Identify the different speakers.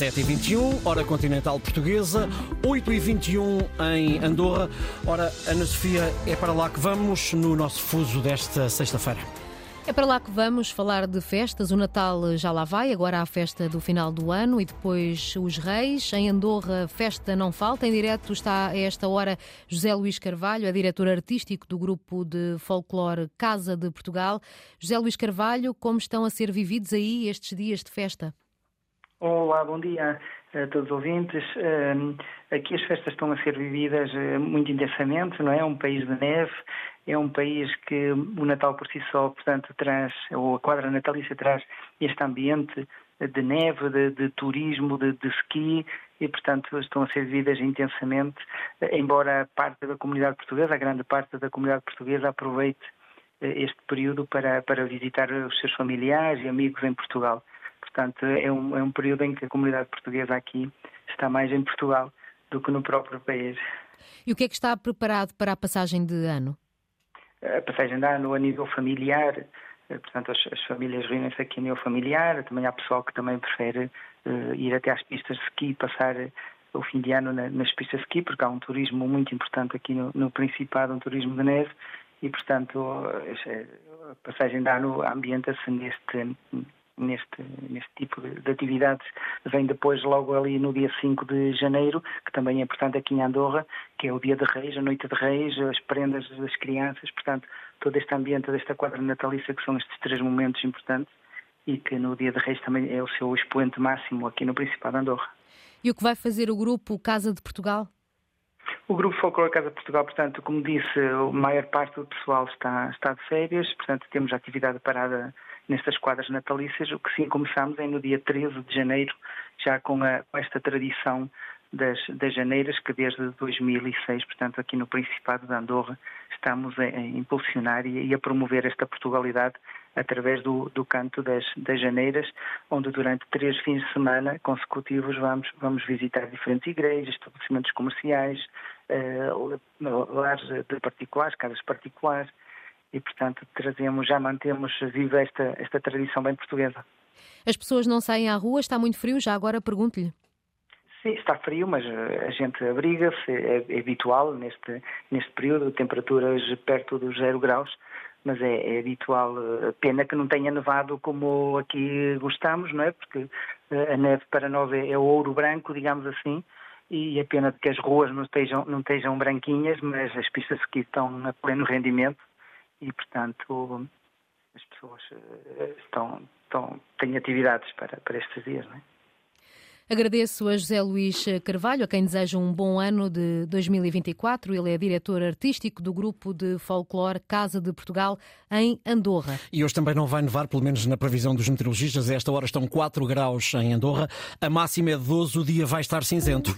Speaker 1: 7h21, hora continental portuguesa, 8h21 em Andorra. Ora, Ana Sofia, é para lá que vamos no nosso fuso desta sexta-feira.
Speaker 2: É para lá que vamos falar de festas. O Natal já lá vai, agora há a festa do final do ano e depois os Reis. Em Andorra, festa não falta. Em direto está a esta hora José Luís Carvalho, é diretor artístico do grupo de folclore Casa de Portugal. José Luís Carvalho, como estão a ser vividos aí estes dias de festa?
Speaker 3: Olá, bom dia a todos os ouvintes. Aqui as festas estão a ser vividas eh, muito intensamente, não é? É um país de neve, é um país que o Natal por si só, portanto, traz, ou a quadra natalícia traz este ambiente de neve, de, de turismo, de, de ski e, portanto, estão a ser vividas intensamente, embora a parte da comunidade portuguesa, a grande parte da comunidade portuguesa aproveite eh, este período para, para visitar os seus familiares e amigos em Portugal. Portanto, é um, é um período em que a comunidade portuguesa aqui está mais em Portugal do que no próprio país.
Speaker 2: E o que é que está preparado para a passagem de ano?
Speaker 3: a passagem de ano a nível familiar, eh, portanto as, as famílias reúnem-se aqui a nível familiar, também há pessoal que também prefere uh, ir até às pistas de ski, passar eh, o fim de ano na, nas pistas de ski, porque há um turismo muito importante aqui no, no Principado, um turismo de neve, e portanto a passagem de ano ambienta-se neste neste, neste tipo de, de, atividades vem depois logo ali no dia 5 de janeiro, que também é importante aqui em Andorra, que é o dia de reis, a noite de reis, as prendas das crianças, portanto, todo este ambiente desta quadra natalícia, que são estes três momentos importantes e que no dia de reis também é o seu expoente máximo aqui no Principado de Andorra.
Speaker 2: E o que vai fazer o grupo Casa de Portugal?
Speaker 3: O Grupo Folclore Casa de Portugal, portanto, como disse, a maior parte do pessoal está, está de férias, portanto, temos a atividade parada nestas quadras natalícias. O que sim começamos é no dia 13 de janeiro, já com, a, com esta tradição das, das janeiras, que desde 2006, portanto, aqui no Principado de Andorra, estamos a, a impulsionar e, a promover esta Portugalidade através do, do canto das, das janeiras, onde durante três fins de semana consecutivos vamos, vamos visitar diferentes igrejas, estabelecimentos comerciais, uh, lares de particulares, casas particulares, e, portanto, trazemos, já mantemos viva esta, esta tradição bem portuguesa.
Speaker 2: As pessoas não saem à rua, está muito frio, já agora pergunto-lhe.
Speaker 3: Sim, está frio, mas eh, a gente abriga-se, é, é, habitual neste, neste período, temperaturas perto dos zero graus, mas é, é, habitual. Eh, pena que não tenha nevado como aqui gostamos, não é? Porque eh, a neve para nós é, é ouro branco, digamos assim, e é pena que as ruas não estejam, não estejam branquinhas, mas as pistas aqui estão a pleno rendimento e, portanto, as pessoas eh, estão, estão, têm atividades para, para estes dias. Não é?
Speaker 2: Agradeço a José Luís Carvalho, a quem desejo um bom ano de 2024. Ele é diretor artístico do grupo de folclore Casa de Portugal, em Andorra.
Speaker 1: E hoje também não vai nevar, pelo menos na previsão dos meteorologistas. A esta hora estão 4 graus em Andorra. A máxima é de 12, o dia vai estar cinzento.